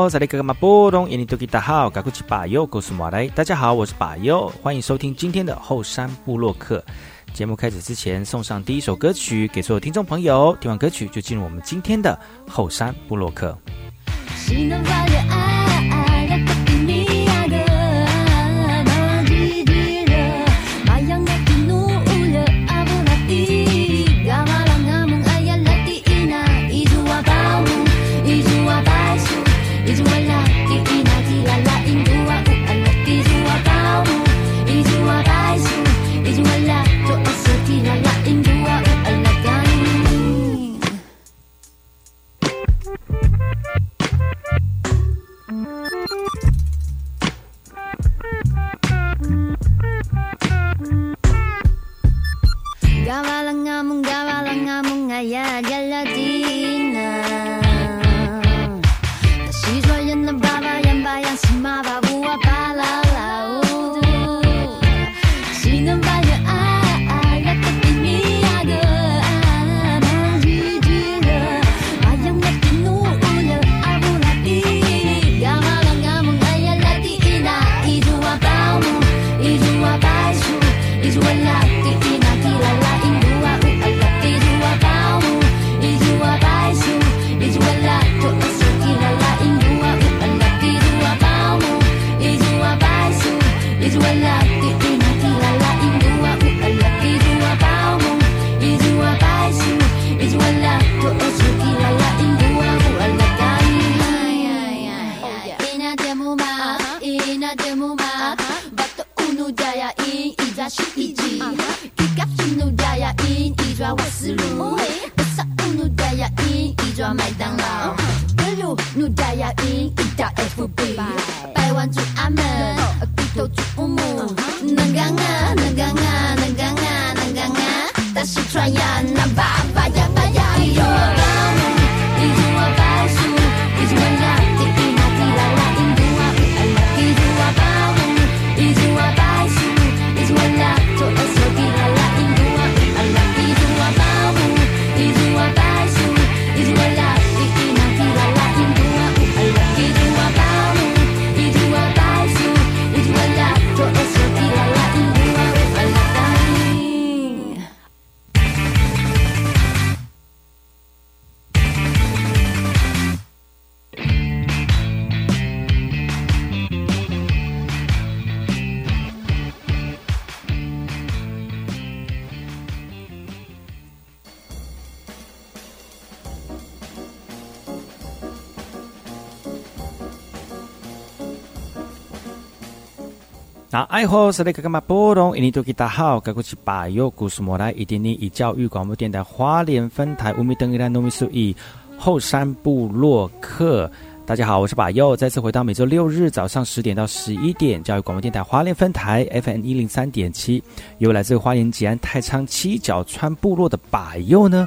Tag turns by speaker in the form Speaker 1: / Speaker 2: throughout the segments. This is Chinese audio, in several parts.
Speaker 1: 哎吼，在那个马波东，印尼多吉大好，嘎古奇巴尤，古斯马来，大家好，我是巴友，欢迎收听今天的后山部落客。节目开始之前，送上第一首歌曲给所有听众朋友，听完歌曲就进入我们今天的后山部落客。Gavalang nga mong gavalang nga mong ngaya 那爱好是那个干嘛波动？印尼多吉大好，该过去把右故事莫来，一点点以教育广播电台花莲分台乌米登伊拉糯米苏以后山部落客。大家好，我是把右，再次回到每周六日早上十点到十一点，教育广播电台花莲分台 FM 一零三点七，由来自花莲吉安太仓七角川部落的把右呢。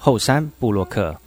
Speaker 1: 后山布洛克。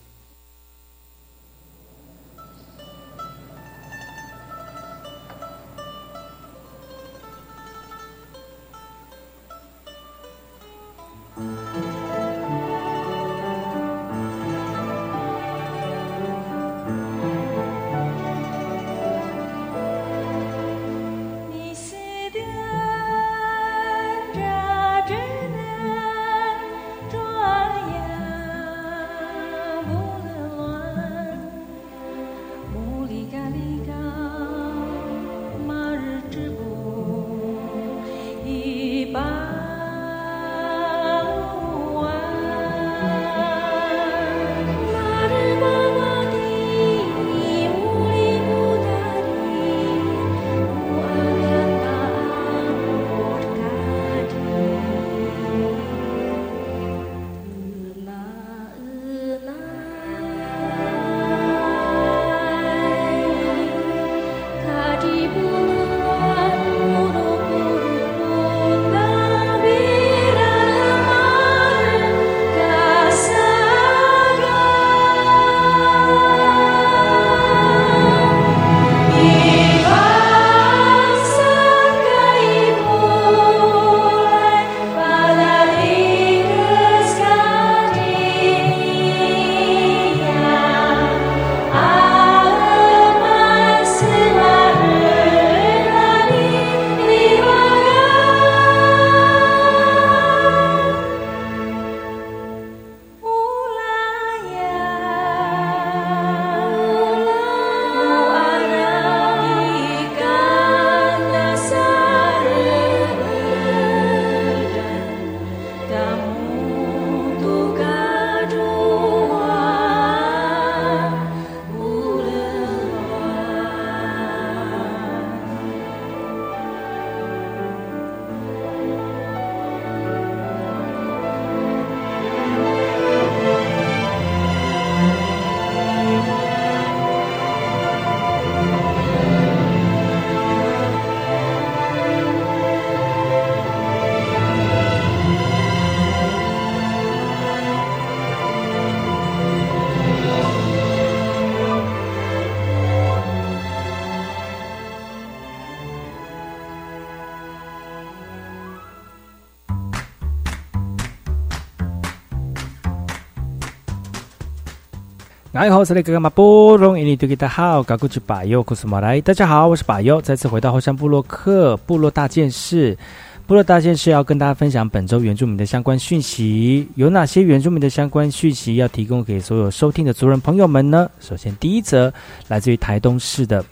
Speaker 2: 哎，好，这里格格马波隆，印尼多吉大好，高古吉巴尤库斯马来，大家好，我是巴尤，再次回到后山部落克部落大件事。部落大件事要跟大家分享本周原住民的相关讯息，有哪些原住民的相关讯息要提供给所有收听的族人朋友们呢？首先，第一则来自于台东市的，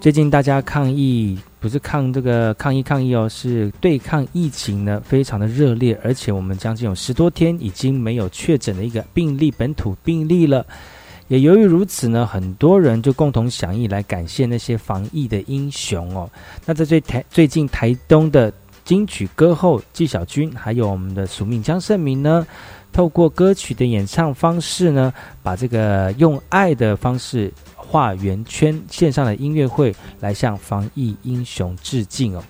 Speaker 2: 最近大家抗议，不是抗这个抗议抗议哦，是对抗疫情呢，非常的热烈，而且我们将近有十多天已经没有确诊的一个病例，本土病例了。也由于如此呢，很多人就共同响应来感谢那些防疫的英雄哦。那在最台最近台东的金曲歌后纪晓君，还有我们的署命江胜明呢，透过歌曲的演唱方式呢，把这个用爱的方式画圆圈，线上的音乐会来向防疫英雄致敬哦。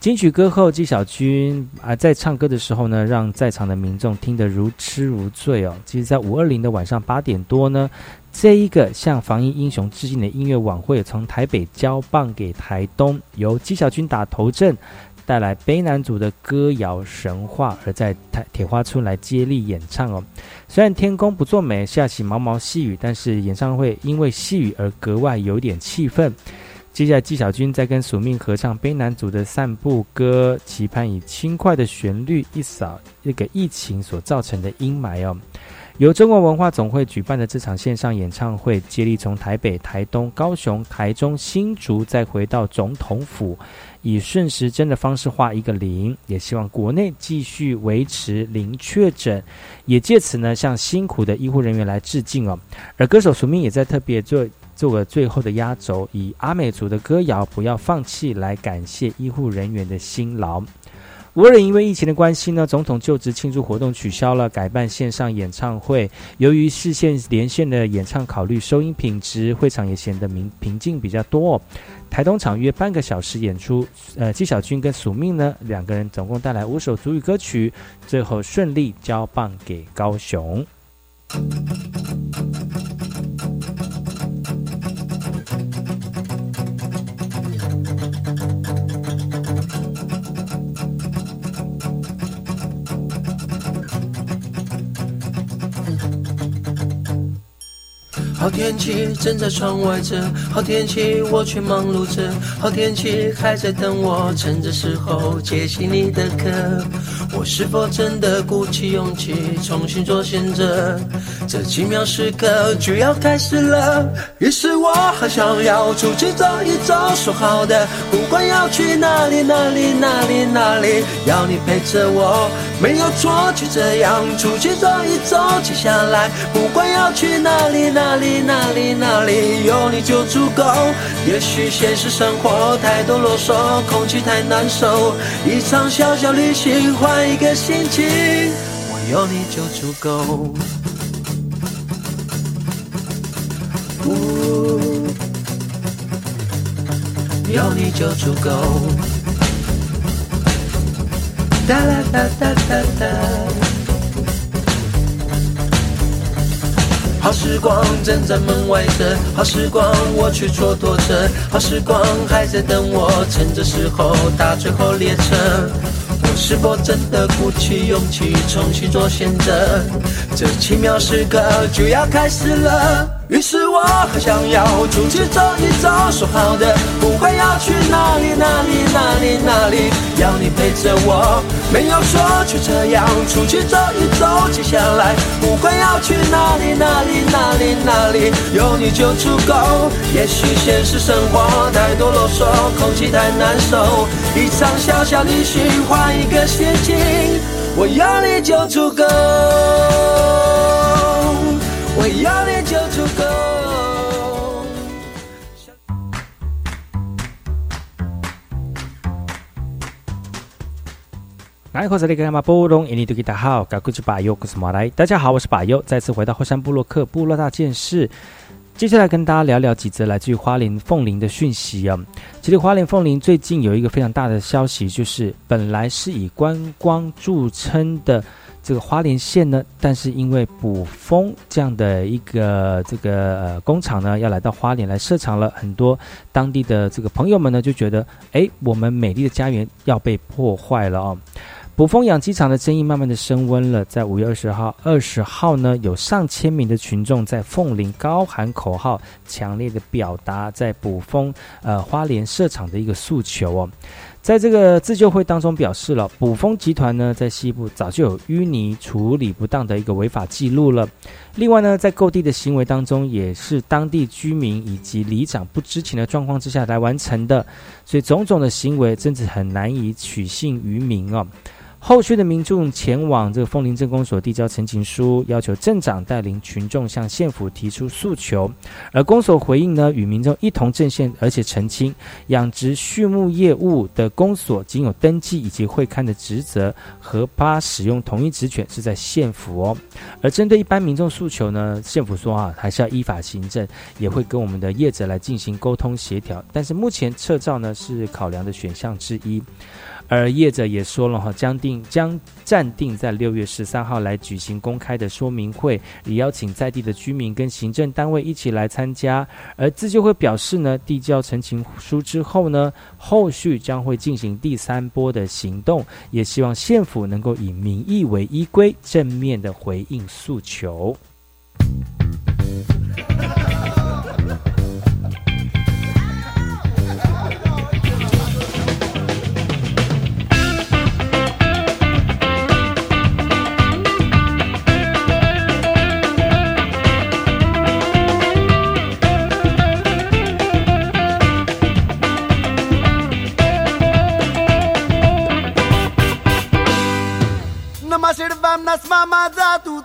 Speaker 2: 金曲歌后纪晓君啊，在唱歌的时候呢，让在场的民众听得如痴如醉哦。其实，在五二零的晚上八点多呢，这一个向防疫英雄致敬的音乐晚会，从台北交棒给台东，由纪晓君打头阵，带来悲男组的歌谣神话，而在台铁花村来接力演唱哦。虽然天公不作美，下起毛毛细雨，但是演唱会因为细雨而格外有点气氛。接下来，纪晓君在跟署命合唱悲男组的散步歌，期盼以轻快的旋律一扫那个疫情所造成的阴霾哦。由中国文化总会举办的这场线上演唱会，接力从台北、台东、高雄、台中、新竹，再回到总统府，以顺时针的方式画一个零，也希望国内继续维持零确诊，也借此呢向辛苦的医护人员来致敬哦。而歌手署命也在特别做。做个最后的压轴，以阿美族的歌谣《不要放弃》来感谢医护人员的辛劳。无人因为疫情的关系呢，总统就职庆祝活动取消了，改办线上演唱会。由于视线连线的演唱考虑收音品质，会场也显得明平静比较多。台东场约半个小时演出，呃，纪晓君跟署命呢两个人总共带来五首主语歌曲，最后顺利交棒给高雄。
Speaker 3: 好天气正在窗外着，好天气我却忙碌着，好天气还在等我，趁着时候接起你的课。我是否真的鼓起勇气重新做选择？这奇妙时刻就要开始了。于是我好想要出去走一走，说好的，不管要去哪里哪里哪里哪里，要你陪着我，没有错，就这样出去走一走。接下来不要去哪里哪里。哪里哪里有你就足够。也许现实生活太多啰嗦，空气太难受。一场小小旅行，换一个心情，我有你就足够。有你就足够。哒啦哒哒哒哒。好时光正在门外等，好时光我却蹉跎着，好时光还在等我，趁着时候搭最后列车。我是否真的鼓起勇气重新做选择？这奇妙时刻就要开始了。于是我很想要出去走一走，说好的不会要去哪里哪里哪里哪里，要你陪着我，没有说，就这样出去走一走。接下来不管要去哪里哪里哪里哪里，有你就足够。也许现实生活太多啰嗦，空气太难受，一场小小旅行换一个心情，我有你就足够。我有你
Speaker 2: 来，我是那个马波隆，印尼多吉达好，高古吉巴尤，我是马来。大家好，我是巴尤，再次回到后山部落克部落大件事。接下来跟大家聊聊几则来自于花莲凤林的讯息啊。其实花莲凤林最近有一个非常大的消息，就是本来是以观光著称的。这个花莲县呢，但是因为捕风这样的一个这个工厂呢，要来到花莲来设厂了，很多当地的这个朋友们呢就觉得，哎，我们美丽的家园要被破坏了哦。捕风养鸡场的争议慢慢的升温了，在五月二十号，二十号呢，有上千名的群众在凤林高喊口号，强烈的表达在捕风呃花莲设厂的一个诉求哦。在这个自救会当中表示了，捕风集团呢在西部早就有淤泥处理不当的一个违法记录了。另外呢，在购地的行为当中，也是当地居民以及里长不知情的状况之下来完成的，所以种种的行为真是很难以取信于民哦。后续的民众前往这个凤林镇公所递交陈情书，要求镇长带领群众向县府提出诉求。而公所回应呢，与民众一同阵线，而且澄清养殖畜牧业务的公所仅有登记以及会刊的职责，和他使用同一职权是在县府哦。而针对一般民众诉求呢，县府说啊，还是要依法行政，也会跟我们的业者来进行沟通协调。但是目前撤照呢是考量的选项之一。而业者也说了哈，将定将暂定在六月十三号来举行公开的说明会，也邀请在地的居民跟行政单位一起来参加。而自救会表示呢，递交陈情书之后呢，后续将会进行第三波的行动，也希望县府能够以民意为依归，正面的回应诉求。
Speaker 4: nada do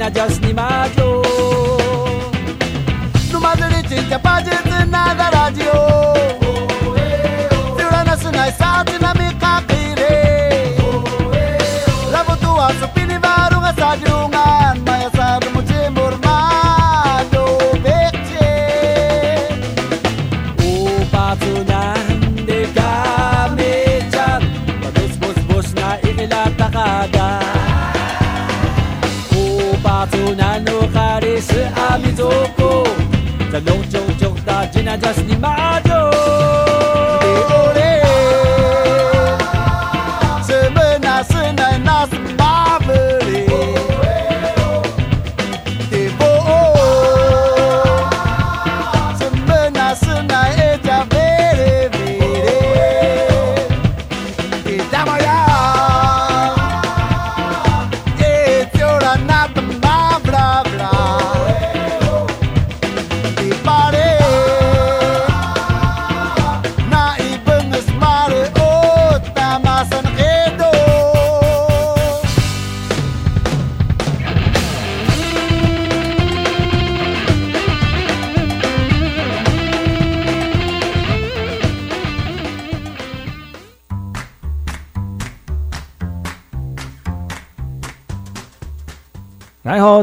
Speaker 4: na
Speaker 5: jasni madlo
Speaker 4: Numazilitinja pajezi na radio. 在龙州州大街那，就是你妈舅。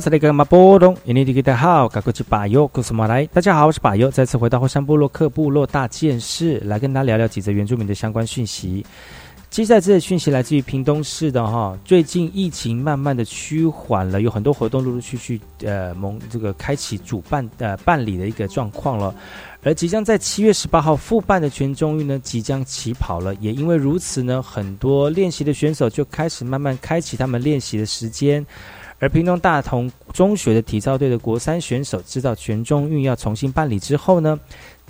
Speaker 2: 来好，这里个马波东，印尼地大家好，赶过去把友，故事马来。大家好，我是把友，再次回到火山部落克部落大件事，来跟大家聊聊几则原住民的相关讯息。接下来这则讯息来自于屏东市的哈，最近疫情慢慢的趋缓了，有很多活动陆陆续续呃蒙这个开启主办呃办理的一个状况了。而即将在七月十八号复办的全中运呢，即将起跑了。也因为如此呢，很多练习的选手就开始慢慢开启他们练习的时间。而屏东大同中学的体操队的国三选手，知道全中运要重新办理之后呢，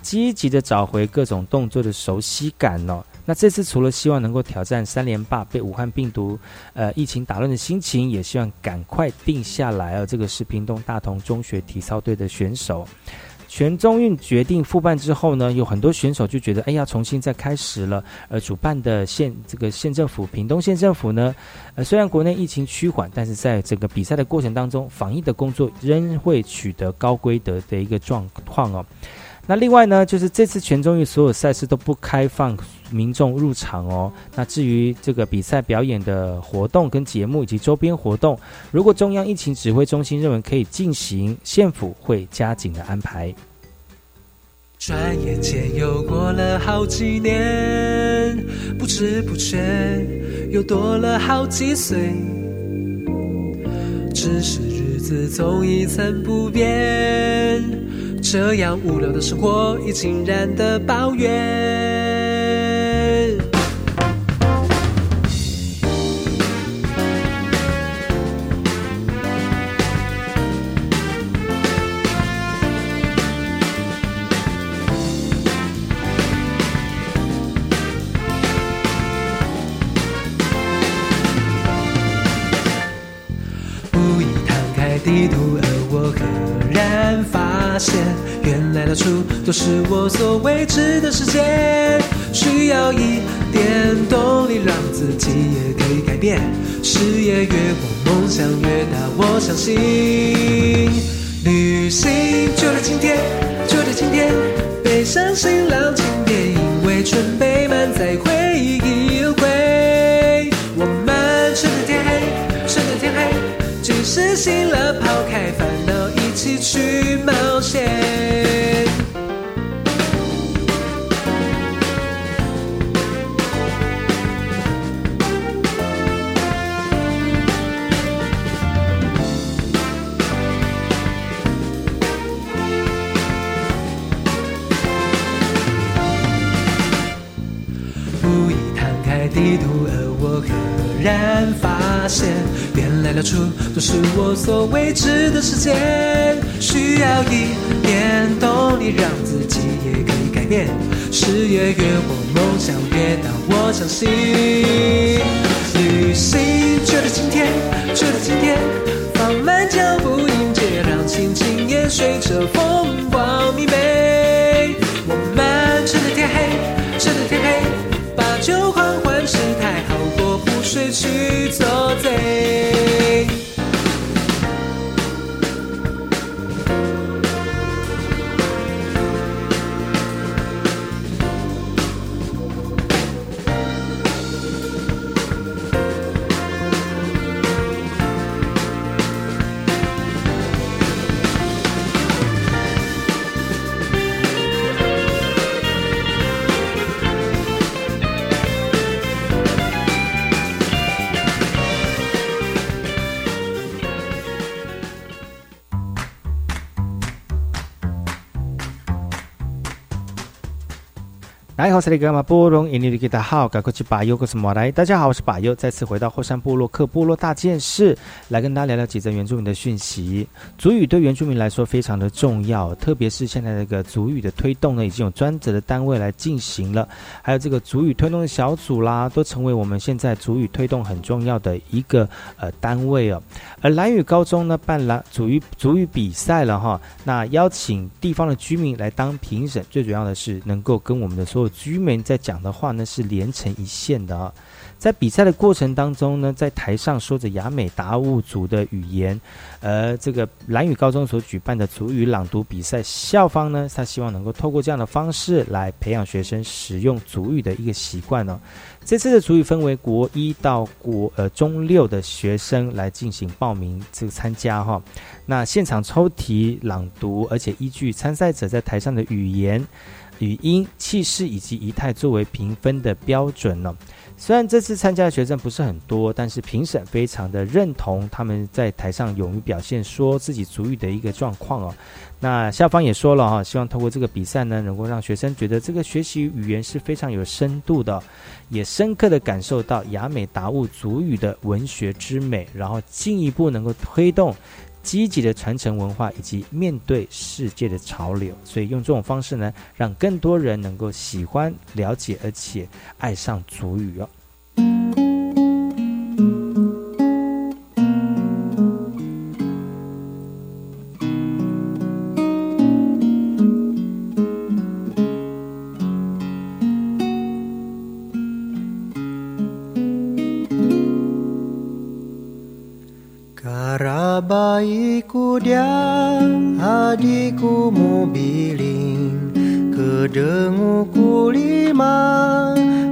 Speaker 2: 积极的找回各种动作的熟悉感哦。那这次除了希望能够挑战三连霸被武汉病毒呃疫情打乱的心情，也希望赶快定下来哦。这个是屏东大同中学体操队的选手。全中运决定复办之后呢，有很多选手就觉得，哎，呀重新再开始了。呃主办的县这个县政府屏东县政府呢，呃，虽然国内疫情趋缓，但是在整个比赛的过程当中，防疫的工作仍会取得高规格的一个状况哦。那另外呢，就是这次全中运所有赛事都不开放民众入场哦。那至于这个比赛表演的活动跟节目以及周边活动，如果中央疫情指挥中心认为可以进行，县府会加紧的安排。
Speaker 6: 转眼间又过了好几年，不知不觉又多了好几岁。只是日子总一成不变，这样无聊的生活已经燃得抱怨。到处都是我所未知的世界。需要一点动力，让自己也可以改变。事业越广，梦想越大，我相信。旅行就在今天，就在今天，背上行囊，轻便，因为准备满载，回忆又归。我们趁着天黑，趁着天黑，即使醒了。抛开烦恼一起去冒险。处都是我所未知的世界。需要一点动力，让自己也可以改变。视野越广，梦想越大，我相信。旅行就在今天，就在今天，放慢脚步迎接，让心情也随着风光明媚。我们趁着天黑，趁着天黑，把酒狂欢失态，好过不睡去走
Speaker 2: 来，好，这里格马波隆，印尼的吉他好，赶快去把优，我是马来。大家好，我是把优，再次回到霍山部落克部落大件事，来跟大家聊聊几则原住民的讯息。族语对原住民来说非常的重要，特别是现在这个族语的推动呢，已经有专责的单位来进行了，还有这个族语推动的小组啦，都成为我们现在族语推动很重要的一个呃单位哦。而蓝屿高中呢办了族语族语比赛了哈，那邀请地方的居民来当评审，最主要的是能够跟我们的所有居民在讲的话呢是连成一线的啊，在比赛的过程当中呢，在台上说着雅美达悟族的语言，而这个蓝屿高中所举办的族语朗读比赛，校方呢，他希望能够透过这样的方式来培养学生使用族语的一个习惯呢。这次的族语分为国一到国呃中六的学生来进行报名这个参加哈，那现场抽题朗读，而且依据参赛者在台上的语言。语音、气势以及仪态作为评分的标准呢。虽然这次参加的学生不是很多，但是评审非常的认同他们在台上勇于表现说自己主语的一个状况哦。那校方也说了哈，希望通过这个比赛呢，能够让学生觉得这个学习语言是非常有深度的，也深刻的感受到雅美达悟族语的文学之美，然后进一步能够推动。积极的传承文化以及面对世界的潮流，所以用这种方式呢，让更多人能够喜欢、了解而且爱上足语哦。
Speaker 7: muda adikku mobiling Kedenguku lima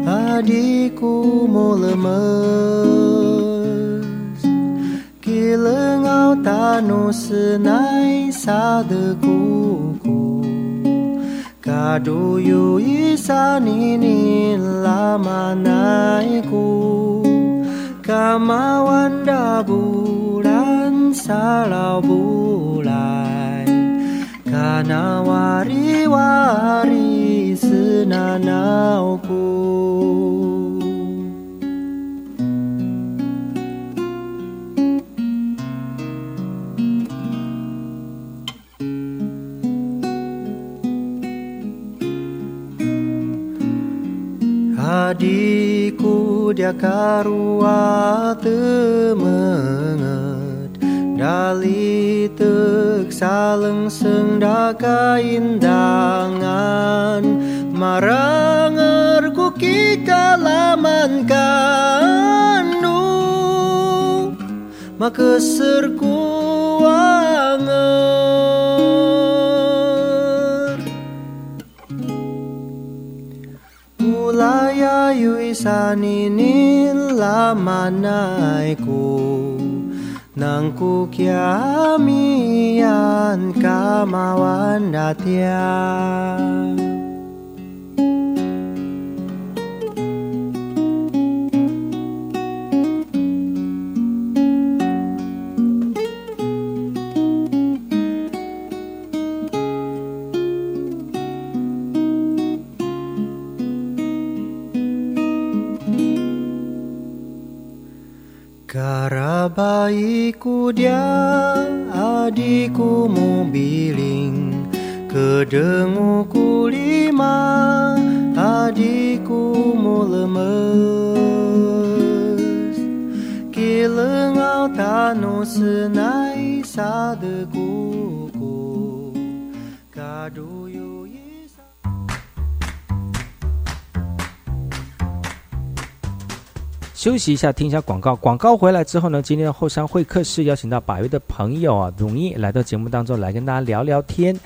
Speaker 7: adikku mulemes Kilengau tanu senai sadekuku Kadu yu isanini lama naiku Kamawan dabu salau bulai Kana wari-wari senanauku. Adikku dia karua temenget Dali tek salengseng daka indangan. Marang erku kita laman kandung Maka ku anger. Ulaya yuisan ini lamanaiku nangkukyamian kamawan datya. Karabaiku dia adikku mobiling Kedengu kulima adikku mu lemes Kilengau tanu senai sadekuku
Speaker 2: 休息一下，听一下广告。广告回来之后呢，今天的后山会客室邀请到百位的朋友啊，容易来到节目当中来跟大家聊聊天。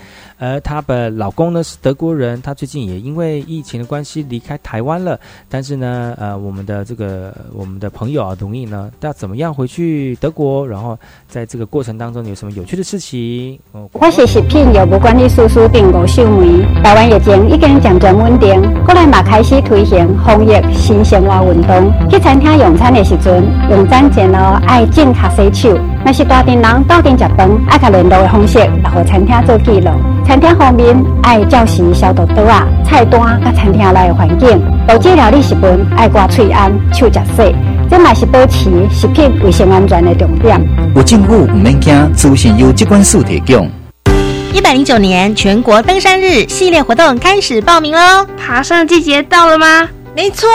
Speaker 2: 呃，她的老公呢是德国人，他最近也因为疫情的关系离开台湾了。但是呢，呃，我们的这个我们的朋友啊，容易呢，要怎么样回去德国？然后在这个过程当中有什么有趣的事情？哦，
Speaker 8: 我是食品药物管理署署长吴秀梅。台湾疫情已经渐渐稳定，国内嘛开始推行防疫新生活运动。去餐厅用餐的时阵，用餐前哦爱正确洗手。若是大店人到店食饭，爱甲联络的方式，来互餐厅做记录。餐厅方面爱照时消毒刀啊，菜单甲餐厅内的环境。保质料理食品爱挂喙安，手食洗。这嘛是保持食品卫生安全的重点。
Speaker 9: 有政府唔免惊，资讯由机关署提供。
Speaker 10: 一百零九年全国登山日系列活动开始报名喽！
Speaker 11: 爬山季节到了吗？
Speaker 10: 没错，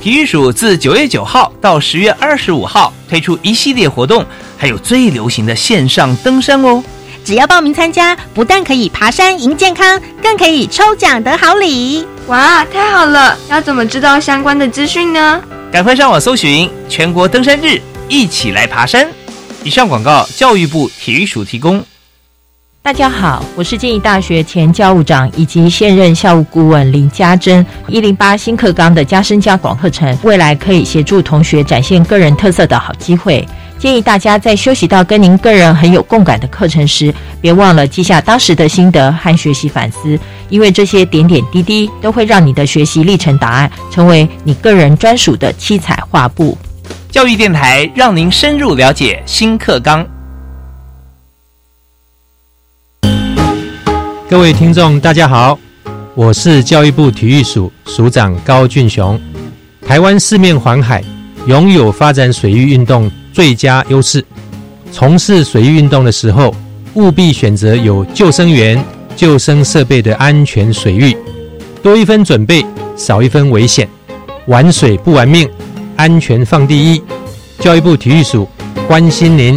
Speaker 12: 体育署自九月九号到十月二十五号推出一系列活动，还有最流行的线上登山哦。
Speaker 10: 只要报名参加，不但可以爬山赢健康，更可以抽奖得好礼。
Speaker 11: 哇，太好了！要怎么知道相关的资讯呢？
Speaker 12: 赶快上网搜寻全国登山日，一起来爬山。以上广告，教育部体育署提供。
Speaker 13: 大家好，我是建议大学前教务长以及现任校务顾问林家珍。一零八新课纲的加深加广课程，未来可以协助同学展现个人特色的好机会。建议大家在休息到跟您个人很有共感的课程时，别忘了记下当时的心得和学习反思，因为这些点点滴滴都会让你的学习历程档案成为你个人专属的七彩画布。
Speaker 12: 教育电台让您深入了解新课纲。
Speaker 14: 各位听众，大家好，我是教育部体育署署长高俊雄。台湾四面环海，拥有发展水域运动最佳优势。从事水域运动的时候，务必选择有救生员、救生设备的安全水域。多一分准备，少一分危险。玩水不玩命，安全放第一。教育部体育署关心您。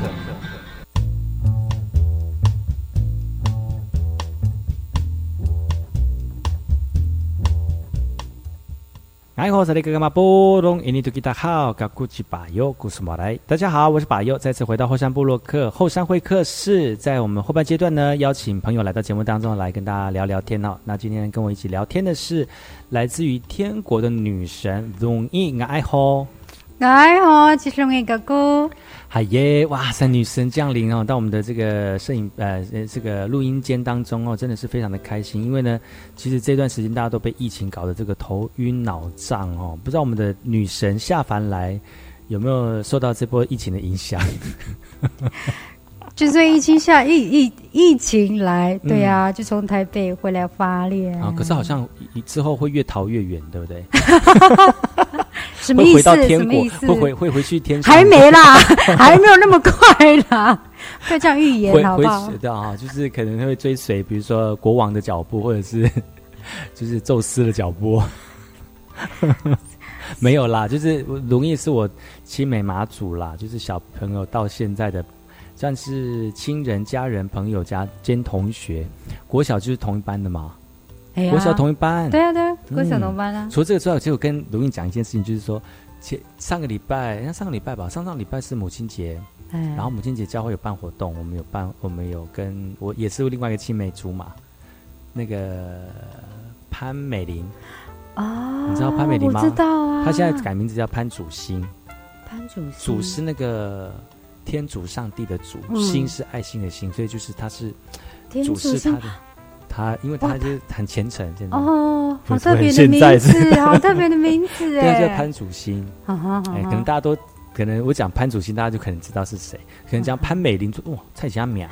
Speaker 2: 哎，我是那个嘛波隆，伊尼图吉达好，噶古吉巴尤古斯马来。大家好，我是巴尤，再次回到后山部落客后山会客室，在我们后半阶段呢，邀请朋友来到节目当中来跟大家聊聊天哦。那今天跟我一起聊天的是来自于天国的女神龙印爱好，
Speaker 15: 爱好，其实我个姑。
Speaker 2: 嗨耶！哇塞，女神降临哦，到我们的这个摄影呃这个录音间当中哦，真的是非常的开心。因为呢，其实这段时间大家都被疫情搞得这个头晕脑胀哦，不知道我们的女神下凡来有没有受到这波疫情的影响？
Speaker 15: 就是疫情下疫疫疫情来，对呀，就从台北回来发练
Speaker 2: 啊。可是好像之后会越逃越远，对不对？
Speaker 15: 什么意思？
Speaker 2: 什
Speaker 15: 么意思？
Speaker 2: 会回会回去天上？
Speaker 15: 还没啦，还没有那么快啦。不要这样预言，好不好？
Speaker 2: 对啊，就是可能会追随，比如说国王的脚步，或者是 就是宙斯的脚步。没有啦，就是容易是我青梅马祖啦，就是小朋友到现在的算是亲人、家人、朋友家兼同学，国小就是同一班的嘛。国小同一班，
Speaker 15: 对啊对啊，国小同班啊。
Speaker 2: 除了这个之外，其实我跟卢印讲一件事情，就是说，前上个礼拜，那上个礼拜吧，上上礼拜是母亲节，然后母亲节教会有办活动，我们有办，我们有跟我也是另外一个青梅竹马，那个潘美玲。
Speaker 15: 啊，
Speaker 2: 你知道潘美玲吗？
Speaker 15: 知道啊，
Speaker 2: 她现在改名字叫潘祖星，
Speaker 15: 潘祖星，
Speaker 2: 祖是那个天主上帝的主，心是爱心的心，所以就是他是主是他的。他，因为他就是很虔诚，现在
Speaker 15: 哦，好特别的名字，好特别的名字哎，
Speaker 2: 叫潘祖新，哎，可能大家都可能我讲潘祖新，大家就可能知道是谁，可能讲潘美玲，哇，蔡佳苗，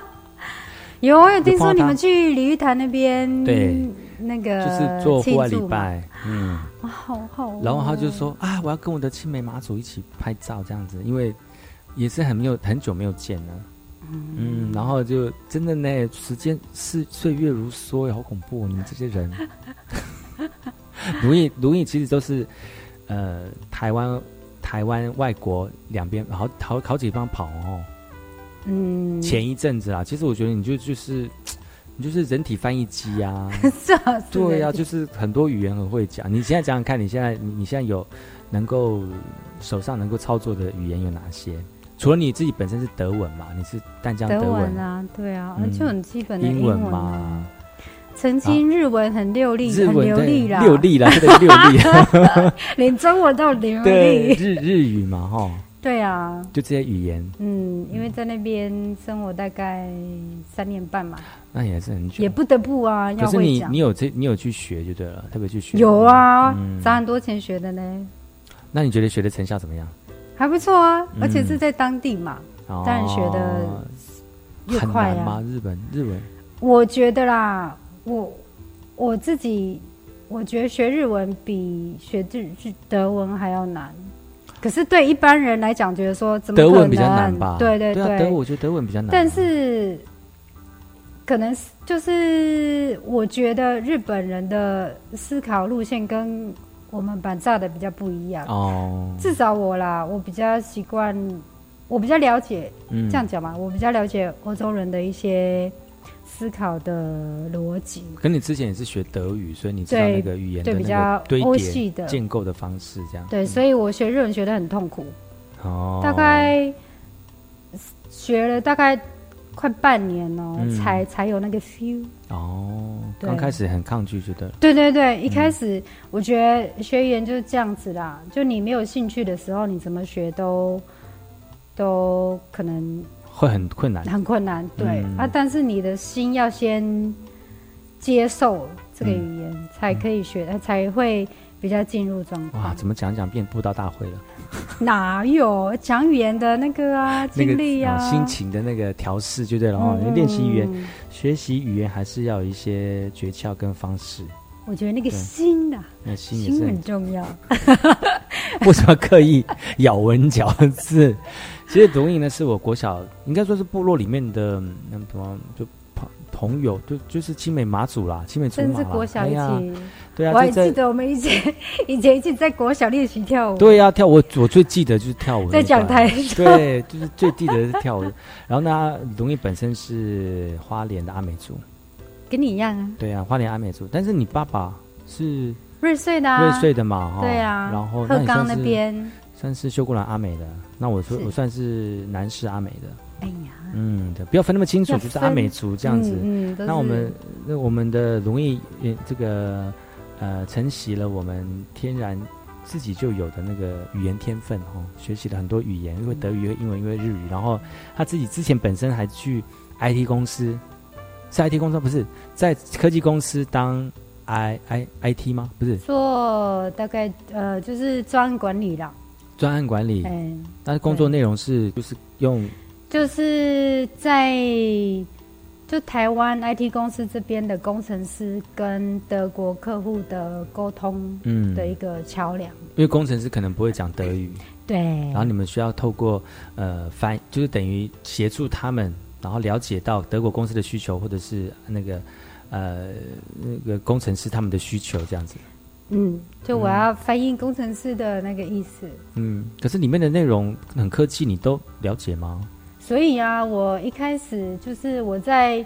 Speaker 15: 有，我有听说你们去鲤鱼潭那边，
Speaker 2: 对，
Speaker 15: 那个
Speaker 2: 就是做户外礼拜，嗯，
Speaker 15: 好好，
Speaker 2: 然后他就说啊，我要跟我的青梅马祖一起拍照，这样子，因为也是很没有很久没有见了。嗯，然后就真的呢，时间是岁月如梭，好恐怖！你们这些人，如意如意其实都是呃台湾台湾外国两边好好好几方跑哦。
Speaker 15: 嗯，
Speaker 2: 前一阵子啊，其实我觉得你就就是你就是人体翻译机啊，
Speaker 15: 是啊，
Speaker 2: 对呀，就是很多语言很会讲。你现在想想看，你现在你你现在有能够手上能够操作的语言有哪些？除了你自己本身是德文嘛？你是淡江德
Speaker 15: 文啊，对啊，就很基本的
Speaker 2: 英
Speaker 15: 文
Speaker 2: 嘛。
Speaker 15: 曾经日文很流利，
Speaker 2: 很
Speaker 15: 流利啦，
Speaker 2: 流利啦，对，流利。
Speaker 15: 连中文都流利。
Speaker 2: 日日语嘛，哈。
Speaker 15: 对啊。
Speaker 2: 就这些语言。
Speaker 15: 嗯，因为在那边生活大概三年半嘛。
Speaker 2: 那也是很久。
Speaker 15: 也不得不啊，
Speaker 2: 可是你你有这你有去学就对了，特别去学。
Speaker 15: 有啊，砸很多钱学的呢。
Speaker 2: 那你觉得学的成效怎么样？
Speaker 15: 还不错啊，而且是在当地嘛，当然学的越快
Speaker 2: 啊。日本日文，
Speaker 15: 我觉得啦，我我自己我觉得学日文比学日日德文还要难。可是对一般人来讲，觉得说怎么
Speaker 2: 德文比较难吧？
Speaker 15: 对对
Speaker 2: 对，德我觉得德文比较难。
Speaker 15: 但是可能就是我觉得日本人的思考路线跟。我们板炸的比较不一样。哦，至少我啦，我比较习惯，我比较了解，这样讲嘛，我比较了解欧洲人的一些思考的逻辑。
Speaker 2: 跟你之前也是学德语，所以你知道那个语言
Speaker 15: 对比较欧系
Speaker 2: 的。建构的方式，这样。
Speaker 15: 对，所以我学日文学的很痛苦。哦，大概学了大概。快半年哦，才才有那个 feel
Speaker 2: 哦。刚开始很抗拒，觉得
Speaker 15: 对对对，一开始我觉得学语言就是这样子啦。就你没有兴趣的时候，你怎么学都都可能
Speaker 2: 会很困难，
Speaker 15: 很困难。对啊，但是你的心要先接受这个语言，才可以学，才会比较进入状况。
Speaker 2: 哇，怎么讲讲变布道大会了？
Speaker 15: 哪有讲语言的那个啊？经历啊，
Speaker 2: 心情的那个调试就对了哦。练习语言、学习语言还是要有一些诀窍跟方式。
Speaker 15: 我觉得那个心啊，
Speaker 2: 那心也是
Speaker 15: 很重要。
Speaker 2: 为什么刻意咬文嚼字？其实读音呢，是我国小应该说是部落里面的那什么就同同友，就就是青梅马祖啦，青梅竹马
Speaker 15: 啦。国小一起，
Speaker 2: 对啊，
Speaker 15: 我还记得我们以前 以前一起在国小练习跳舞。
Speaker 2: 对呀，跳舞我最记得就是跳舞，
Speaker 15: 在讲台。
Speaker 2: 对，就是最记得是跳舞。然后呢，龙毅本身是花莲的阿美族，
Speaker 15: 跟你一样啊。
Speaker 2: 对啊，花莲阿美族，但是你爸爸是
Speaker 15: 瑞穗的，啊
Speaker 2: 瑞穗的嘛，
Speaker 15: 对啊。
Speaker 2: 然后
Speaker 15: 鹤冈那边
Speaker 2: 算是修过兰阿美的，那我说我算是男士阿美的。哎呀，嗯，对，不要分那么清楚，就是阿美族这样子。嗯，那我们那我们的容易这个呃承袭了我们天然自己就有的那个语言天分哦，学习了很多语言，因为德语、英文、因为日语，然后他自己之前本身还去 IT 公司，是 IT 公司不是在科技公司当 I I I T 吗？不是。
Speaker 15: 做大概呃就是专案管理啦，
Speaker 2: 专案管理，嗯，但是工作内容是就是用。
Speaker 15: 就是在就台湾 IT 公司这边的工程师跟德国客户的沟通，嗯，的一个桥梁。
Speaker 2: 因为工程师可能不会讲德语，
Speaker 15: 对。然
Speaker 2: 后你们需要透过呃翻，就是等于协助他们，然后了解到德国公司的需求，或者是那个呃那个工程师他们的需求这样子。
Speaker 15: 嗯，就我要翻译工程师的那个意思。
Speaker 2: 嗯，可是里面的内容很科技，你都了解吗？
Speaker 15: 所以啊，我一开始就是我在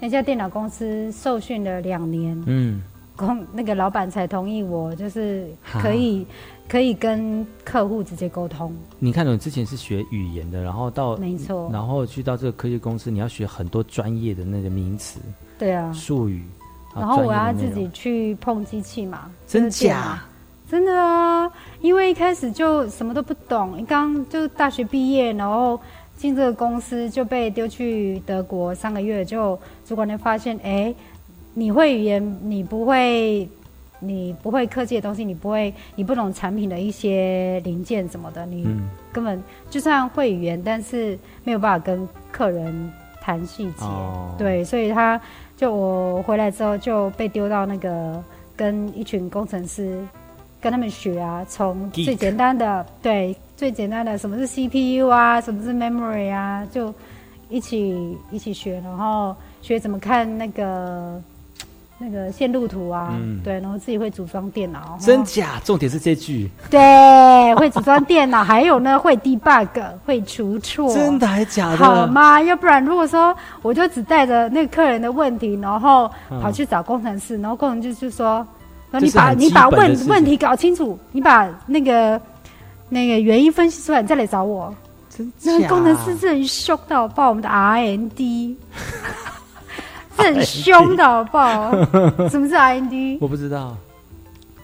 Speaker 15: 那家电脑公司受训了两年，嗯，公那个老板才同意我，就是可以可以跟客户直接沟通。
Speaker 2: 你看，你之前是学语言的，然后到
Speaker 15: 没错，
Speaker 2: 然后去到这个科技公司，你要学很多专业的那个名词，
Speaker 15: 对啊，
Speaker 2: 术语，
Speaker 15: 然后我要自己去碰机器嘛，
Speaker 2: 真假？
Speaker 15: 真的啊，因为一开始就什么都不懂，刚就大学毕业，然后。进这个公司就被丢去德国三个月，就主管就发现，哎，你会语言，你不会，你不会科技的东西，你不会，你不懂产品的一些零件什么的，你根本就算会语言，但是没有办法跟客人谈细节。对，所以他就我回来之后就被丢到那个跟一群工程师跟他们学啊，从最简单的对。最简单的，什么是 CPU 啊，什么是 memory 啊，就一起一起学，然后学怎么看那个那个线路图啊，对，然后自己会组装电脑。
Speaker 2: 真假？重点是这句。
Speaker 15: 对，会组装电脑，还有呢，会 debug，会除错。
Speaker 2: 真的还假的？
Speaker 15: 好吗？要不然如果说我就只带着那个客人的问题，然后跑去找工程师，然后工程师就说：“你把你把问问题搞清楚，你把那个。”那个原因分析出来，你再来找我。
Speaker 2: 真那
Speaker 15: 个工程师是很凶的，报我们的 R&D，是很凶的，好不好。什么是 R&D？
Speaker 2: 我不知道。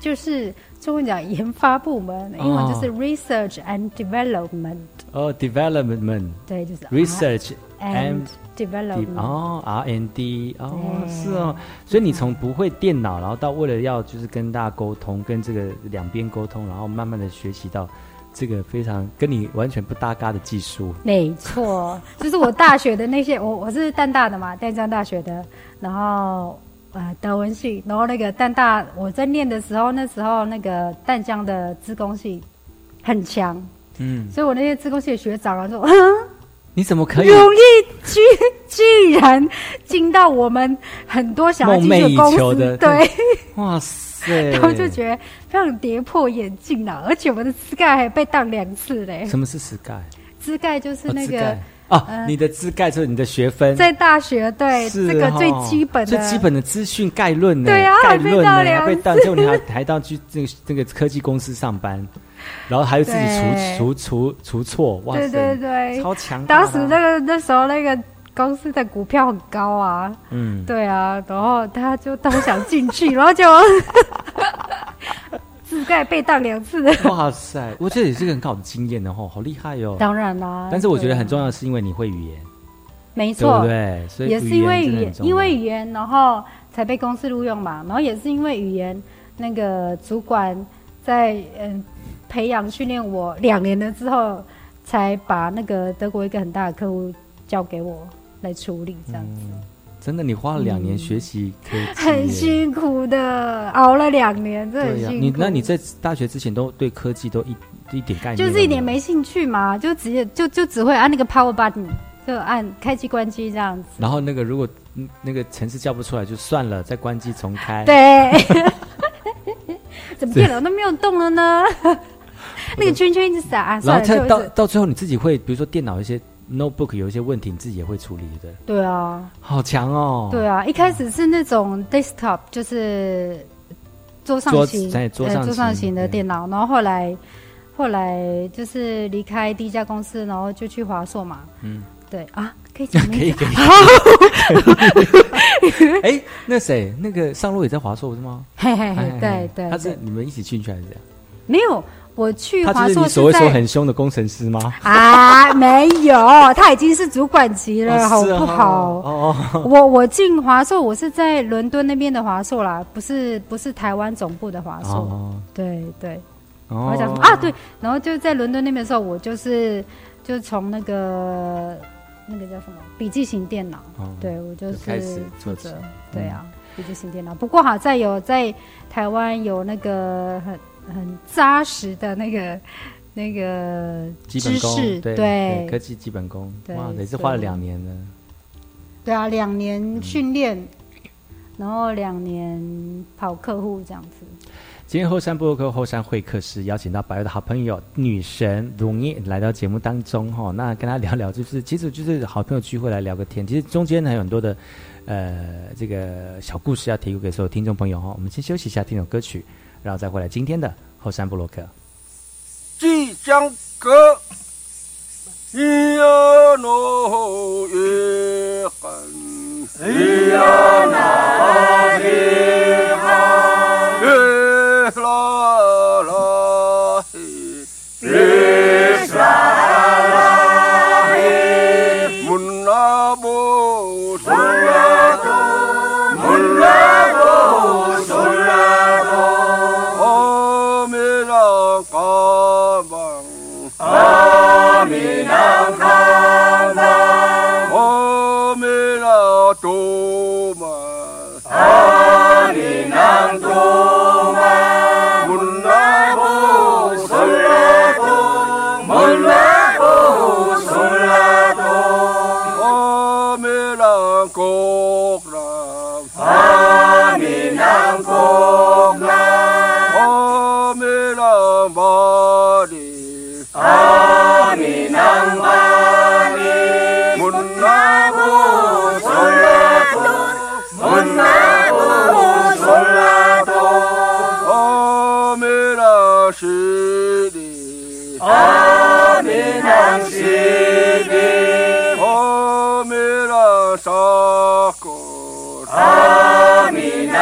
Speaker 15: 就是中文讲研发部门，英文就是 Research and Development。
Speaker 2: 哦，Development。
Speaker 15: 对，就是
Speaker 2: Research
Speaker 15: and Development。
Speaker 2: 哦，R&D。哦，是哦。所以你从不会电脑，然后到为了要就是跟大家沟通，跟这个两边沟通，然后慢慢的学习到。这个非常跟你完全不搭嘎的技术，
Speaker 15: 没错，就是我大学的那些，我我是淡大的嘛，淡江大学的，然后呃德文系，然后那个淡大我在念的时候，那时候那个淡江的自工系很强，嗯，所以我那些自工系的学长啊说，
Speaker 2: 你怎么可以？
Speaker 15: 容易居居然进到我们很多想要进的公司，对，
Speaker 2: 哇塞。
Speaker 15: 然后就觉得非常跌破眼镜了，而且我们的资盖还被当两次嘞。
Speaker 2: 什么是资盖？
Speaker 15: 资盖就是那个
Speaker 2: 哦，你的资盖就是你的学分，
Speaker 15: 在大学对这个最基本
Speaker 2: 的、最基本的资讯概论呢？
Speaker 15: 对啊，
Speaker 2: 概论
Speaker 15: 呢
Speaker 2: 被当，结果你还还到去这个这个科技公司上班，然后还有自己除除除除错，哇
Speaker 15: 塞，对对对，
Speaker 2: 超强！
Speaker 15: 当时那个那时候那个。公司的股票很高啊，嗯，对啊，然后他就都想进去，然后就 自盖被当两次。
Speaker 2: 哇塞，我这也是个很好的经验的吼，好厉害哟！
Speaker 15: 当然啦，
Speaker 2: 但是我觉得很重要的是因为你会语言，
Speaker 15: 没错，
Speaker 2: 对，所以
Speaker 15: 也是因为语言，因为语言，然后才被公司录用嘛。然后也是因为语言，那个主管在嗯培养训练我两年了之后，才把那个德国一个很大的客户交给我。来处理这样子，
Speaker 2: 真的，你花了两年学习，
Speaker 15: 很辛苦的，熬了两年，这很辛苦。
Speaker 2: 你那你在大学之前都对科技都一一点概念，
Speaker 15: 就是一点没兴趣嘛，就直接就就只会按那个 power button，就按开机关机这样子。
Speaker 2: 然后那个如果那个程式叫不出来就算了，再关机重开。
Speaker 15: 对。怎么电脑都没有动了呢？那个圈圈一直闪，
Speaker 2: 然后到到到最后你自己会，比如说电脑一些 notebook 有一些问题，你自己也会处理的。
Speaker 15: 对啊，
Speaker 2: 好强哦。
Speaker 15: 对啊，一开始是那种 desktop，就是桌上型，
Speaker 2: 在桌上
Speaker 15: 桌上型的电脑，然后后来后来就是离开第一家公司，然后就去华硕嘛。嗯，对啊，可以讲
Speaker 2: 可以可以。哎，那谁？那个上路也在华硕是吗？
Speaker 15: 嘿嘿嘿，对对。
Speaker 2: 他是你们一起进去还是怎样？
Speaker 15: 没有。我去华硕
Speaker 2: 是所谓说很凶的工程师吗？
Speaker 15: 啊，没有，他已经是主管级了，好不好？哦，我我进华硕，我是在伦敦那边的华硕啦，不是不是台湾总部的华硕。对对，我讲啊，对，然后就在伦敦那边的时候，我就是就从那个那个叫什么笔记型电脑，对我就是负责，对啊，笔记型电脑。不过好在有在台湾有那个很。很扎实的那个那个知识，
Speaker 2: 对科技基本功，哇，也是花了两年呢。
Speaker 15: 对啊，两年训练，然后两年跑客户这样子。
Speaker 2: 今天后山布洛克后山会客室邀请到百位的好朋友女神容易来到节目当中哈，那跟他聊聊，就是 其实就是好朋友聚会来聊个天，其实中间还有很多的呃这个小故事要提供给所有听众朋友哈。我们先休息一下，听首歌曲。然后再回来今天的后山布洛克。
Speaker 16: 即将歌，咿呀诺耶汉，咿呀那 my.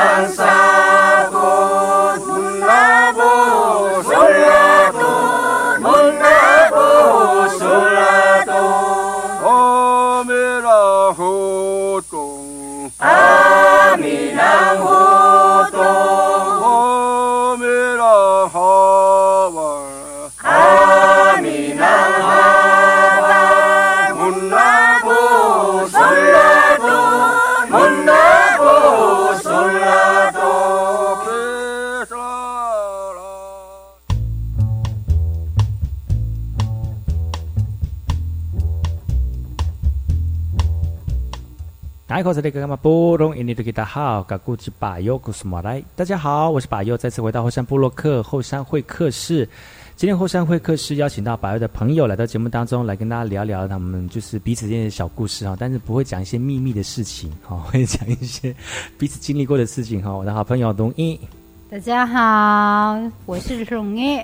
Speaker 16: us.
Speaker 2: 大家好，我是把佑，再次回到后山部落克后山会客室。今天后山会客室邀请到百佑的朋友来到节目当中，来跟大家聊聊他们就是彼此间的小故事哈，但是不会讲一些秘密的事情哈，会讲一些彼此经历过的事情哈。我的好朋友龙一，
Speaker 15: 大家好，我是龙一。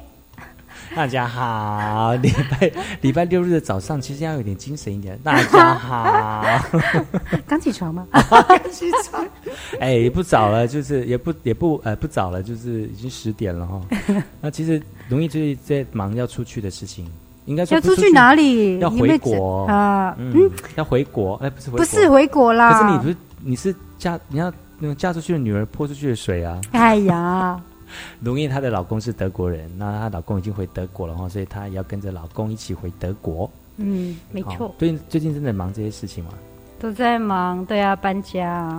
Speaker 2: 大家好，礼拜礼拜六日的早上，其实要有点精神一点。大家好，
Speaker 15: 刚起床吗？
Speaker 2: 刚起床，哎，也不早了，就是也不也不呃不早了，就是已经十点了哈。那其实容易就是在忙要出去的事情，应该
Speaker 15: 要出去哪里？
Speaker 2: 要回国啊？嗯，要回国？哎，不是回
Speaker 15: 不是回国啦？
Speaker 2: 可是你不是你是嫁你要那个嫁出去的女儿泼出去的水啊？
Speaker 15: 哎呀。
Speaker 2: 龙燕她的老公是德国人，那她老公已经回德国了哈，所以她也要跟着老公一起回德国。
Speaker 15: 嗯，没错。
Speaker 2: 最近最近真的忙这些事情吗？
Speaker 15: 都在忙，对啊，搬家，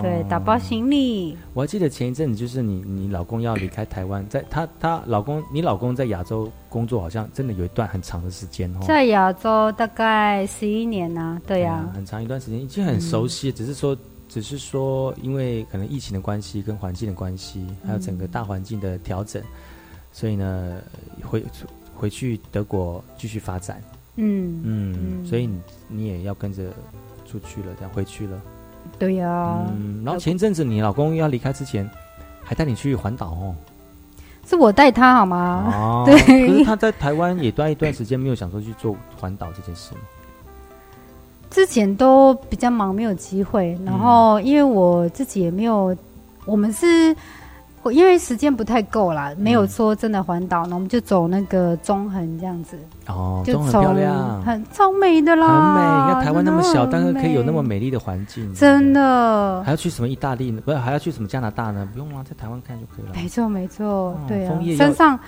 Speaker 15: 对，打包行李。
Speaker 2: 我还记得前一阵子，就是你你老公要离开台湾，在他他老公你老公在亚洲工作，好像真的有一段很长的时间哦。
Speaker 15: 在亚洲大概十一年呐，对呀，
Speaker 2: 很长一段时间，已经很熟悉，只是说只是说，因为可能疫情的关系，跟环境的关系，还有整个大环境的调整，所以呢，回回去德国继续发展。嗯嗯，所以你你也要跟着。出去了，这样回去了。
Speaker 15: 对呀。
Speaker 2: 嗯，然后前一阵子你老公要离开之前，还带你去环岛哦。
Speaker 15: 是我带他好吗？
Speaker 2: 哦。对。可是他在台湾也待一段时间，没有想说去做环岛这件事吗？
Speaker 15: 之前都比较忙，没有机会。然后因为我自己也没有，我们是。因为时间不太够啦，没有说真的环岛，那我们就走那个中横这样子。
Speaker 2: 哦，就很漂亮，
Speaker 15: 很超美的啦。
Speaker 2: 很美，你看台湾那么小，但是可以有那么美丽的环境。
Speaker 15: 真的。
Speaker 2: 还要去什么意大利呢？不是，还要去什么加拿大呢？不用啊，在台湾看就可以了。
Speaker 15: 没错，没错，对啊。山上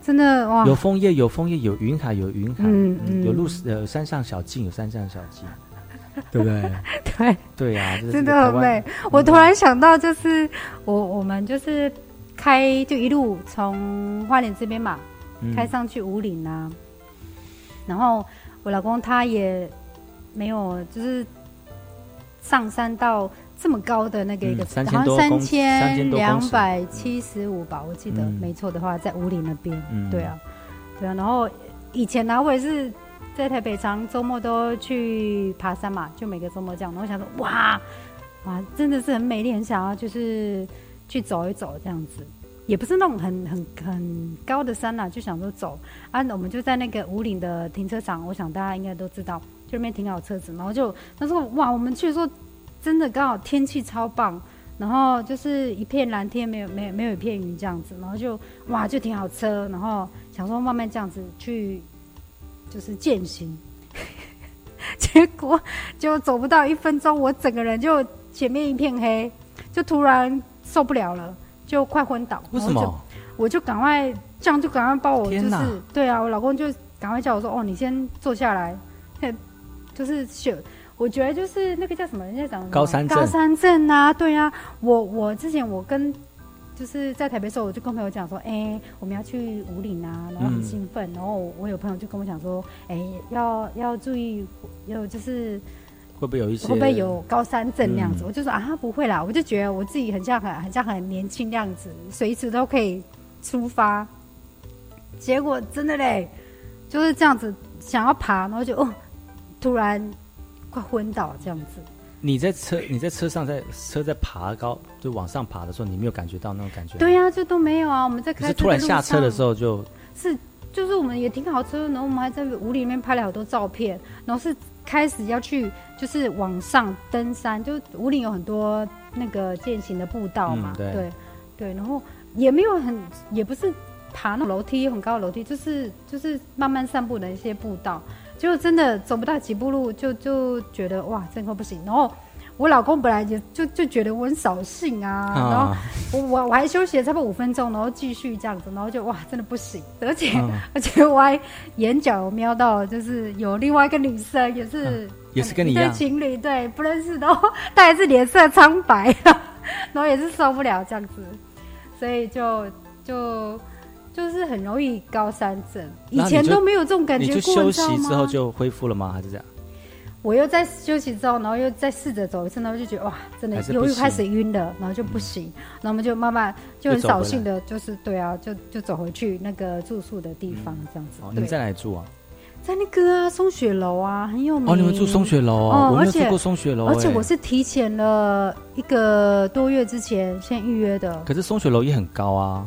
Speaker 15: 真的哇，
Speaker 2: 有枫叶，有枫叶，有云海，有云海，嗯嗯，有路呃山上小径，有山上小径。对不对？
Speaker 15: 对
Speaker 2: 对呀，
Speaker 15: 真的很美。我突然想到，就是我我们就是开就一路从花莲这边嘛，开上去五岭啊。然后我老公他也没有就是上山到这么高的那个一个，
Speaker 2: 好像三
Speaker 15: 千两百七十五吧，我记得没错的话，在五岭那边。对啊，对啊。然后以前呢，我也是。在台北，常周末都去爬山嘛，就每个周末这样。然后我想说，哇，哇，真的是很美丽，很想要就是去走一走这样子，也不是那种很很很高的山呐，就想说走啊。我们就在那个五岭的停车场，我想大家应该都知道，就那边停好车子，然后就他说，哇，我们去的时候真的刚好天气超棒，然后就是一片蓝天，没有没有没有一片云这样子，然后就哇就停好车，然后想说慢慢这样子去。就是践行，结果就走不到一分钟，我整个人就前面一片黑，就突然受不了了，就快昏倒。
Speaker 2: 为什么？
Speaker 15: 我就赶快这样，就赶快帮我，就是对啊，我老公就赶快叫我说：“哦，你先坐下来。”就是血，我觉得就是那个叫什么，人家讲
Speaker 2: 高山
Speaker 15: 高山症啊，对啊，我我之前我跟。就是在台北的时候，我就跟朋友讲说：“哎，我们要去五岭啊，然后很兴奋。然后我有朋友就跟我讲说：哎，要要注意，有就是
Speaker 2: 会不会有一些
Speaker 15: 会不会有高山症那样子？我就说啊，不会啦。我就觉得我自己很像很很像很年轻那样子，随时都可以出发。结果真的嘞，就是这样子想要爬，然后就哦，突然快昏倒这样子。”
Speaker 2: 你在车，你在车上，在车在爬高，就往上爬的时候，你没有感觉到那种感觉？
Speaker 15: 对呀，这都没有啊。我们在开
Speaker 2: 是突然下车的时候就，
Speaker 15: 是就是我们也停好车，然后我们还在屋里面拍了好多照片，然后是开始要去就是往上登山，就屋里有很多那个践行的步道嘛，对对，然后也没有很也不是爬那种楼梯很高的楼梯，就是就是慢慢散步的一些步道。就真的走不到几步路，就就觉得哇，真的不行。然后我老公本来就就就觉得我很扫兴啊，然后我我我还休息了差不多五分钟，然后继续这样子，然后就哇，真的不行。而且而且我还眼角瞄到，就是有另外一个女生，也是
Speaker 2: 也是跟你一样
Speaker 15: 情侣，对，不认识的，她也是脸色苍白，然后也是受不了这样子，所以就就。就是很容易高山症，以前都没有这种感觉过，
Speaker 2: 你就休息之后就恢复了吗？还是这样？
Speaker 15: 我又在休息之后，然后又再试着走一次，然后就觉得哇，真的又又开始晕了，然后就不行，然后我们就慢慢就很扫兴的，就是对啊，就就走回去那个住宿的地方这样子。
Speaker 2: 你们在哪里住啊？
Speaker 15: 在那个啊松雪楼啊，很有名。
Speaker 2: 哦，你们住松雪楼啊？我没有住过松雪楼，
Speaker 15: 而且我是提前了一个多月之前先预约的。
Speaker 2: 可是松雪楼也很高啊。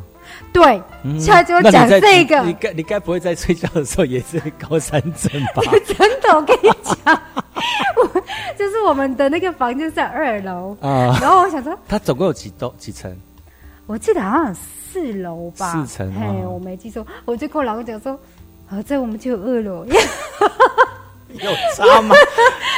Speaker 15: 对，现在就讲这个。
Speaker 2: 你该你该不会在睡觉的时候也是高山症吧？
Speaker 15: 真的，我跟你讲，我就是我们的那个房间在二楼啊。然后我想说，
Speaker 2: 它总共有几栋几层？
Speaker 15: 我记得好像四楼吧，
Speaker 2: 四层。
Speaker 15: 哎，我没记错，我就跟我老公讲说，啊，在我们就有二楼。
Speaker 2: 有差吗？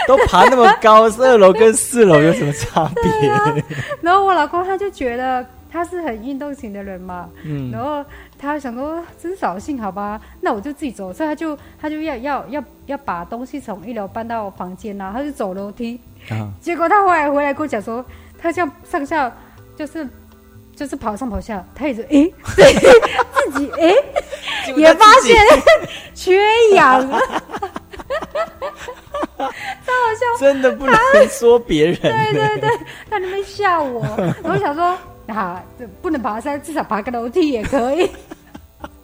Speaker 2: 都爬那么高，二楼跟四楼有什么差别？
Speaker 15: 然后我老公他就觉得。他是很运动型的人嘛，嗯，然后他想说真扫兴，好吧，那我就自己走，所以他就他就要要要要把东西从一楼搬到房间呐，他就走楼梯，结果他后来回来跟我讲说，他这样上下就是就是跑上跑下，他也是哎，自己哎也发现 缺氧。他好像
Speaker 2: 真的不能说别人，对
Speaker 15: 对对，他那边吓我，我想说啊，不能爬山，至少爬个楼梯也可以。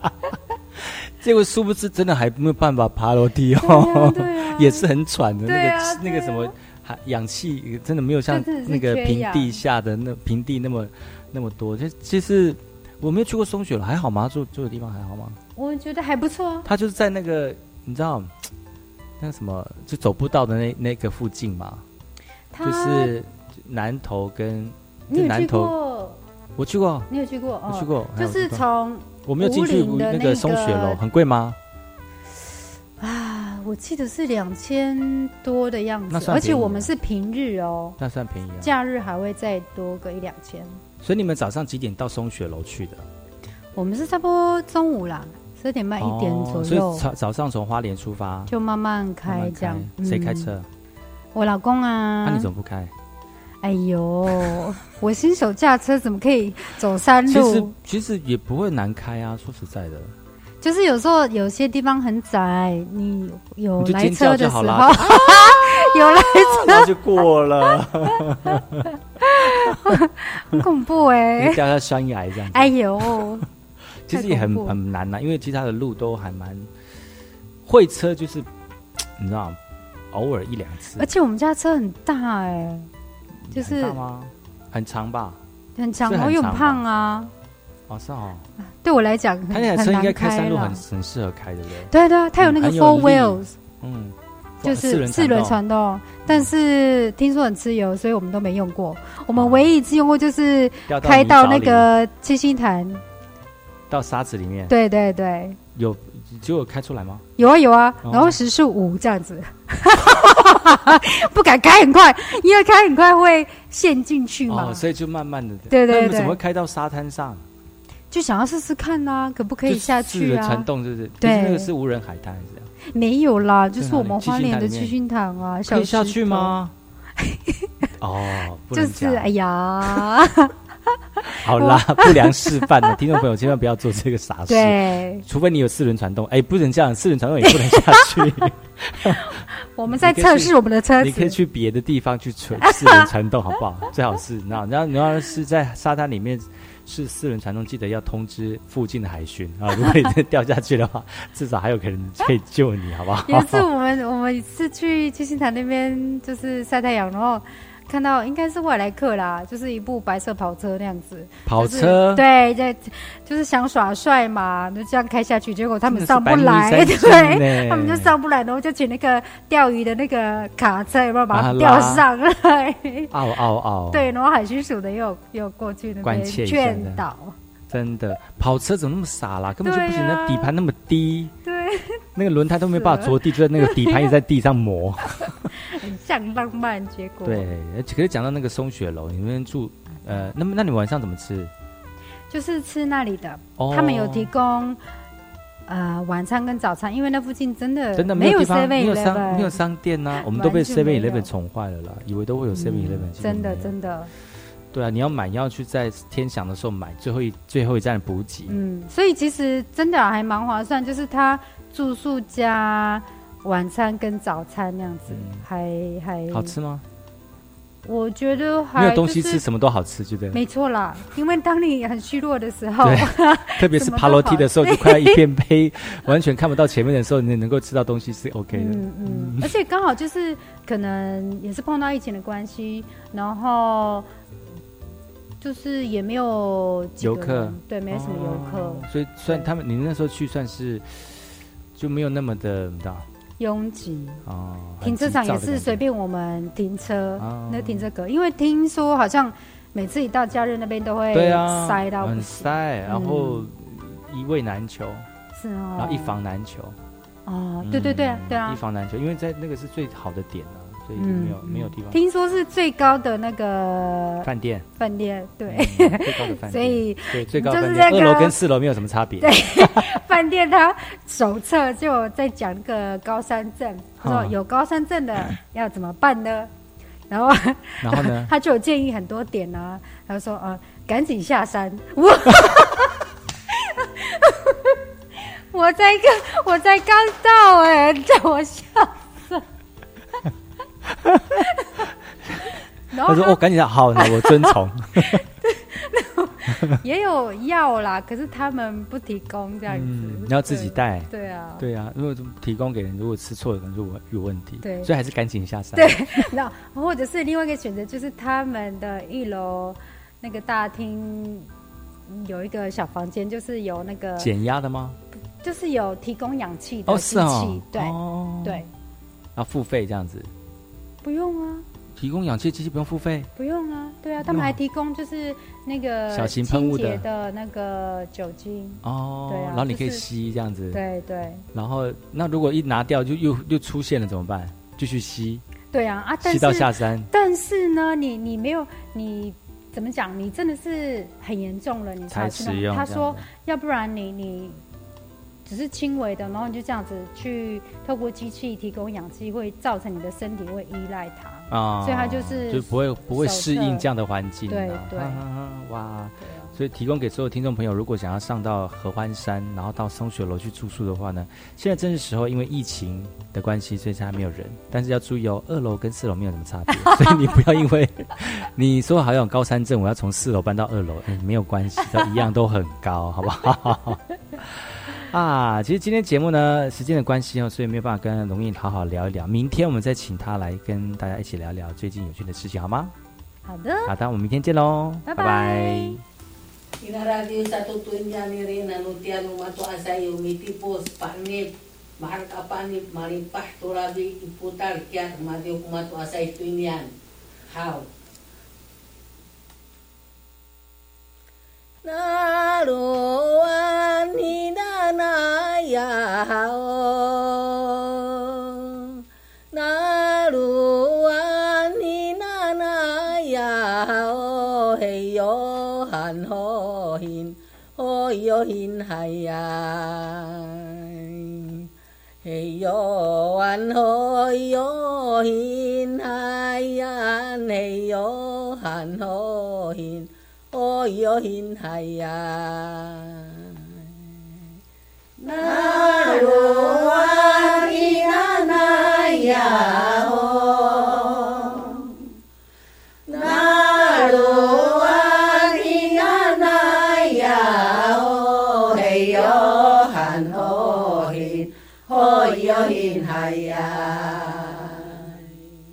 Speaker 2: 结果殊不知，真的还没有办法爬楼梯哦，也是很喘的，那个那个什么，还氧气真的没有像那个平地下的那平地那么那么多。就其实我没有去过松雪了，还好吗？住住的地方还好吗？
Speaker 15: 我觉得还不错。
Speaker 2: 他就是在那个，你知道。那什么，就走步道的那那个附近嘛，就是南头跟
Speaker 15: 南头，
Speaker 2: 我去过，
Speaker 15: 你有去过？
Speaker 2: 我去过，
Speaker 15: 就是从
Speaker 2: 我没有进去那个松雪楼，很贵吗？
Speaker 15: 啊，我记得是两千多的样子，而且我们是平日哦，
Speaker 2: 那算便宜，
Speaker 15: 假日还会再多个一两千。
Speaker 2: 所以你们早上几点到松雪楼去的？
Speaker 15: 我们是差不多中午啦。十二点半一点左右，
Speaker 2: 所以早早上从花莲出发，
Speaker 15: 就慢慢开这样。
Speaker 2: 谁开车？
Speaker 15: 我老公啊。
Speaker 2: 那你怎么不开？
Speaker 15: 哎呦，我新手驾车怎么可以走山路？
Speaker 2: 其实其实也不会难开啊，说实在的。
Speaker 15: 就是有时候有些地方很窄，你有来车的时候，有来车
Speaker 2: 就过了。
Speaker 15: 很恐怖哎！
Speaker 2: 掉下山崖这样。
Speaker 15: 哎呦。
Speaker 2: 其实也很很难呐，因为其他的路都还蛮会车，就是你知道，偶尔一两次。
Speaker 15: 而且我们家车很大哎，就是？
Speaker 2: 很长吧？
Speaker 15: 很长，我又很胖啊。
Speaker 2: 哦，是哦。
Speaker 15: 对我来讲，
Speaker 2: 他那台车应该开山路很很适合开，对不对？
Speaker 15: 对对，它有那个 four wheels，嗯，就是四轮传动。但是听说很吃油，所以我们都没用过。我们唯一一次用过就是开到那个七星潭。
Speaker 2: 到沙子里面，
Speaker 15: 对对对，
Speaker 2: 有结果开出来吗？
Speaker 15: 有啊有啊，然后时速五这样子，不敢开很快，因为开很快会陷进去嘛，
Speaker 2: 所以就慢慢的。
Speaker 15: 对对对，
Speaker 2: 怎么会开到沙滩上？
Speaker 15: 就想要试试看呐，可不可以下去
Speaker 2: 啊？传动是不是？对，那个是无人海滩这样。
Speaker 15: 没有啦，就是我们花莲的七星潭啊，
Speaker 2: 可以下去吗？哦，
Speaker 15: 就是哎呀。
Speaker 2: 好啦，不良示范的 听众朋友，千万不要做这个傻事。
Speaker 15: 对，
Speaker 2: 除非你有四轮传动，哎，不能这样，四轮传动也不能下去。
Speaker 15: 我们在测试我们的车，
Speaker 2: 你可以去别的地方去存四轮传动，好不好？最好是那，然后你要是在沙滩里面是四轮传动，记得要通知附近的海巡啊。如果你真掉下去的话，至少还有可能可以救你，好不好？
Speaker 15: 有一次我们我们是去七星潭那边，就是晒太阳，然后。看到应该是外来客啦，就是一部白色跑车那样子。
Speaker 2: 跑车
Speaker 15: 对，在就是想耍帅嘛，就这样开下去，结果他们上不来，对，他们就上不来，然后就请那个钓鱼的那个卡车，有没有把它钓上来？
Speaker 2: 嗷嗷嗷！
Speaker 15: 对，然后海巡署的又又过去那边劝导。
Speaker 2: 真的，跑车怎么那么傻啦？根本就不行，那底盘那么低，
Speaker 15: 对，
Speaker 2: 那个轮胎都没办法 着地，就在那个底盘也在地上磨。
Speaker 15: 很像浪漫，结果
Speaker 2: 对。可是讲到那个松雪楼，你们住呃，那么那你晚上怎么吃？
Speaker 15: 就是吃那里的，他们有提供呃晚餐跟早餐，因为那附近真的
Speaker 2: 真的没有 seven 没有商没有商店呐，我们都被 seven eleven 宠坏了啦，以为都会有 seven eleven，
Speaker 15: 真的真的。
Speaker 2: 对啊，你要买要去在天祥的时候买，最后一最后一站补给。
Speaker 15: 嗯，所以其实真的还蛮划算，就是他住宿加。晚餐跟早餐那样子，还还
Speaker 2: 好吃吗？
Speaker 15: 我觉得还
Speaker 2: 没有东西吃，什么都好吃，就对
Speaker 15: 没错啦。因为当你很虚弱的时候，
Speaker 2: 特别是爬楼梯的时候，就快要一片黑，完全看不到前面的时候，你能够吃到东西是 OK 的。嗯
Speaker 15: 嗯，而且刚好就是可能也是碰到疫情的关系，然后就是也没有
Speaker 2: 游客，
Speaker 15: 对，没什么游客，
Speaker 2: 所以算他们，你那时候去算是就没有那么的，你知道。
Speaker 15: 拥挤。哦，停车场也是随便我们停车，那停车格，因为听说好像每次一到假日那边都会塞到
Speaker 2: 很塞，然后一位难求，
Speaker 15: 是哦，
Speaker 2: 然后一房难求，
Speaker 15: 哦，对对对啊，对啊，
Speaker 2: 一房难求，因为在那个是最好的点啊，所以没有没有地方。
Speaker 15: 听说是最高的那个
Speaker 2: 饭店，
Speaker 15: 饭店对，
Speaker 2: 最高的饭店，
Speaker 15: 所以
Speaker 2: 对最高饭店，二楼跟四楼没有什么差别。
Speaker 15: 对，饭店它手册就在讲个高山症，说有高山症的要怎么办呢？然后
Speaker 2: 然后呢，
Speaker 15: 他就有建议很多点啊，他说呃，赶紧下山。我我才刚我在刚到哎，叫我下山。
Speaker 2: 他说：“哦，赶紧好，那我遵从。
Speaker 15: 也有药啦，可是他们不提供这样子，
Speaker 2: 你要自己带。
Speaker 15: 对啊，
Speaker 2: 对啊，如果提供给人，如果吃错了，可能就有问题。
Speaker 15: 对，
Speaker 2: 所以还是赶紧下山。
Speaker 15: 对，那或者是另外一个选择，就是他们的一楼那个大厅有一个小房间，就是有那个
Speaker 2: 减压的吗？
Speaker 15: 就是有提供氧气的机器，对对，
Speaker 2: 要付费这样子。”
Speaker 15: 不用啊，
Speaker 2: 提供氧气机器不用付费。
Speaker 15: 不用啊，对啊，他们还提供就是那个
Speaker 2: 小型喷雾的
Speaker 15: 的那个酒精
Speaker 2: 哦，
Speaker 15: 对啊，
Speaker 2: 然后你可以吸这样子，
Speaker 15: 对对。
Speaker 2: 然后那如果一拿掉就又又出现了怎么办？继续吸。
Speaker 15: 对啊啊，
Speaker 2: 吸到下山。
Speaker 15: 但是呢，你你没有你怎么讲？你真的是很严重了，你
Speaker 2: 才使用。
Speaker 15: 他说，要不然你你。只是轻微的，然后你就这样子去透过机器提供氧气，会造成你的身体会依赖它啊，所以它就是
Speaker 2: 就不会不会适应这样的环境。
Speaker 15: 对对，
Speaker 2: 哇，所以提供给所有听众朋友，如果想要上到合欢山，然后到松雪楼去住宿的话呢，现在正是时候，因为疫情的关系，所以现在没有人。但是要注意哦，二楼跟四楼没有什么差别，所以你不要因为 你说好像有高山症，我要从四楼搬到二楼，嗯，没有关系，都一样都很高，好不好？啊，其实今天节目呢，时间的关系哦，所以没有办法跟龙印好好聊一聊。明天我们再请他来跟大家一起聊聊最近有趣的事情，好吗？
Speaker 15: 好的，
Speaker 2: 好的，我们明天见喽，
Speaker 15: 拜拜。
Speaker 17: 那罗哇尼那那呀哦，那罗哇尼那那呀哦，嘿哟喊吼 hin，吼哟 hin 嗨呀，嘿哟喊吼哟 hin 嗨呀，嘿哟喊吼 hin。哦哟，hin 嗨呀，那罗哇咿那那呀。